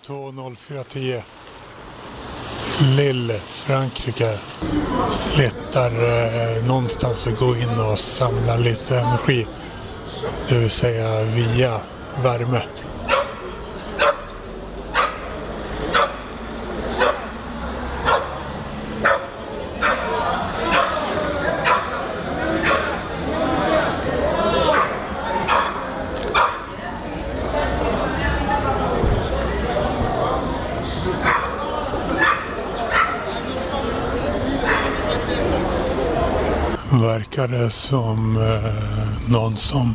22.04.10 Lille, Frankrike letar eh, någonstans att gå in och samla lite energi. Det vill säga via värme. Verkar det som eh, någon som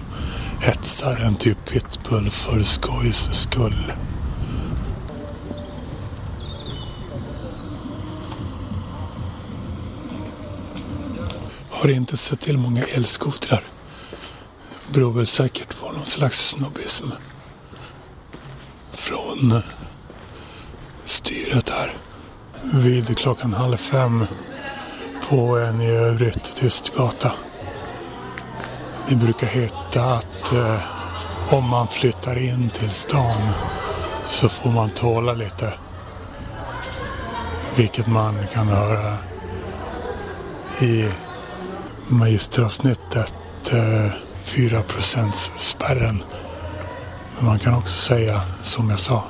hetsar en typ pitbull för skojs skull. Har inte sett till många elskotrar. Beror väl säkert på någon slags snobbism. Från eh, styret här. Vid klockan halv fem på en i övrigt tyst gata. Det brukar heta att eh, om man flyttar in till stan så får man tåla lite. Vilket man kan höra i magisteravsnittet eh, 4 spärren. Men man kan också säga, som jag sa,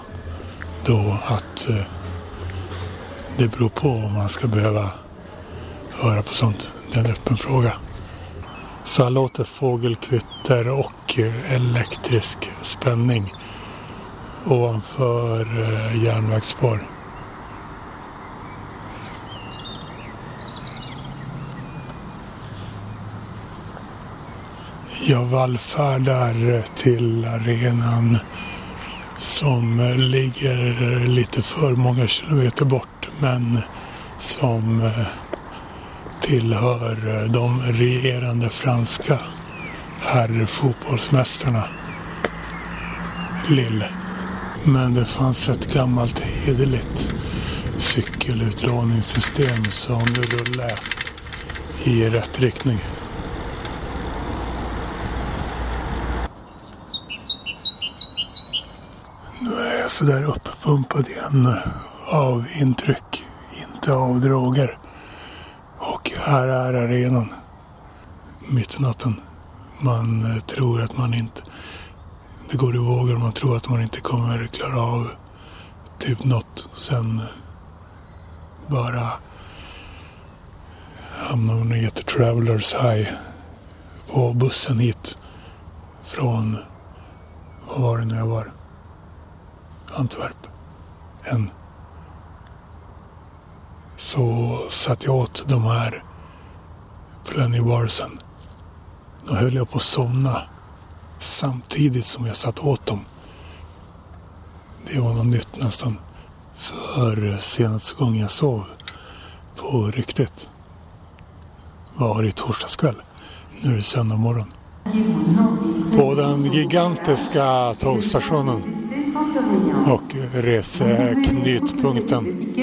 då att eh, det beror på om man ska behöva höra på sånt. Det är en öppen fråga. Så här låter fågelkvitter och eh, elektrisk spänning ovanför eh, järnvägsspår. Jag vallfärdar till arenan som ligger lite för många kilometer bort men som eh, tillhör eh, de regerande franska herrfotbollsmästarna Lille. Men det fanns ett gammalt hederligt cykelutlåningssystem som rullade i rätt riktning. Nu är jag sådär uppumpad igen av intryck, inte av droger. Här är arenan. Mitt i natten. Man eh, tror att man inte... Det går i vågor. Man tror att man inte kommer klara av typ något. Sen eh, bara hamnar man i ett Travelers High på bussen hit från, vad var det nu jag var? Antwerp. En så satt jag åt de här Plenny Barsen. Då höll jag på att somna samtidigt som jag satt åt dem. Det var något nytt nästan. För senaste gången jag sov på riktigt var i torsdagskväll. Nu är det söndag morgon. På den gigantiska tågstationen och reseknytpunkten.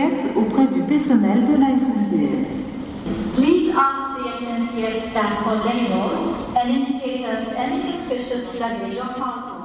here at Stanford anymore and indicate us any suspicious luggage or parcel.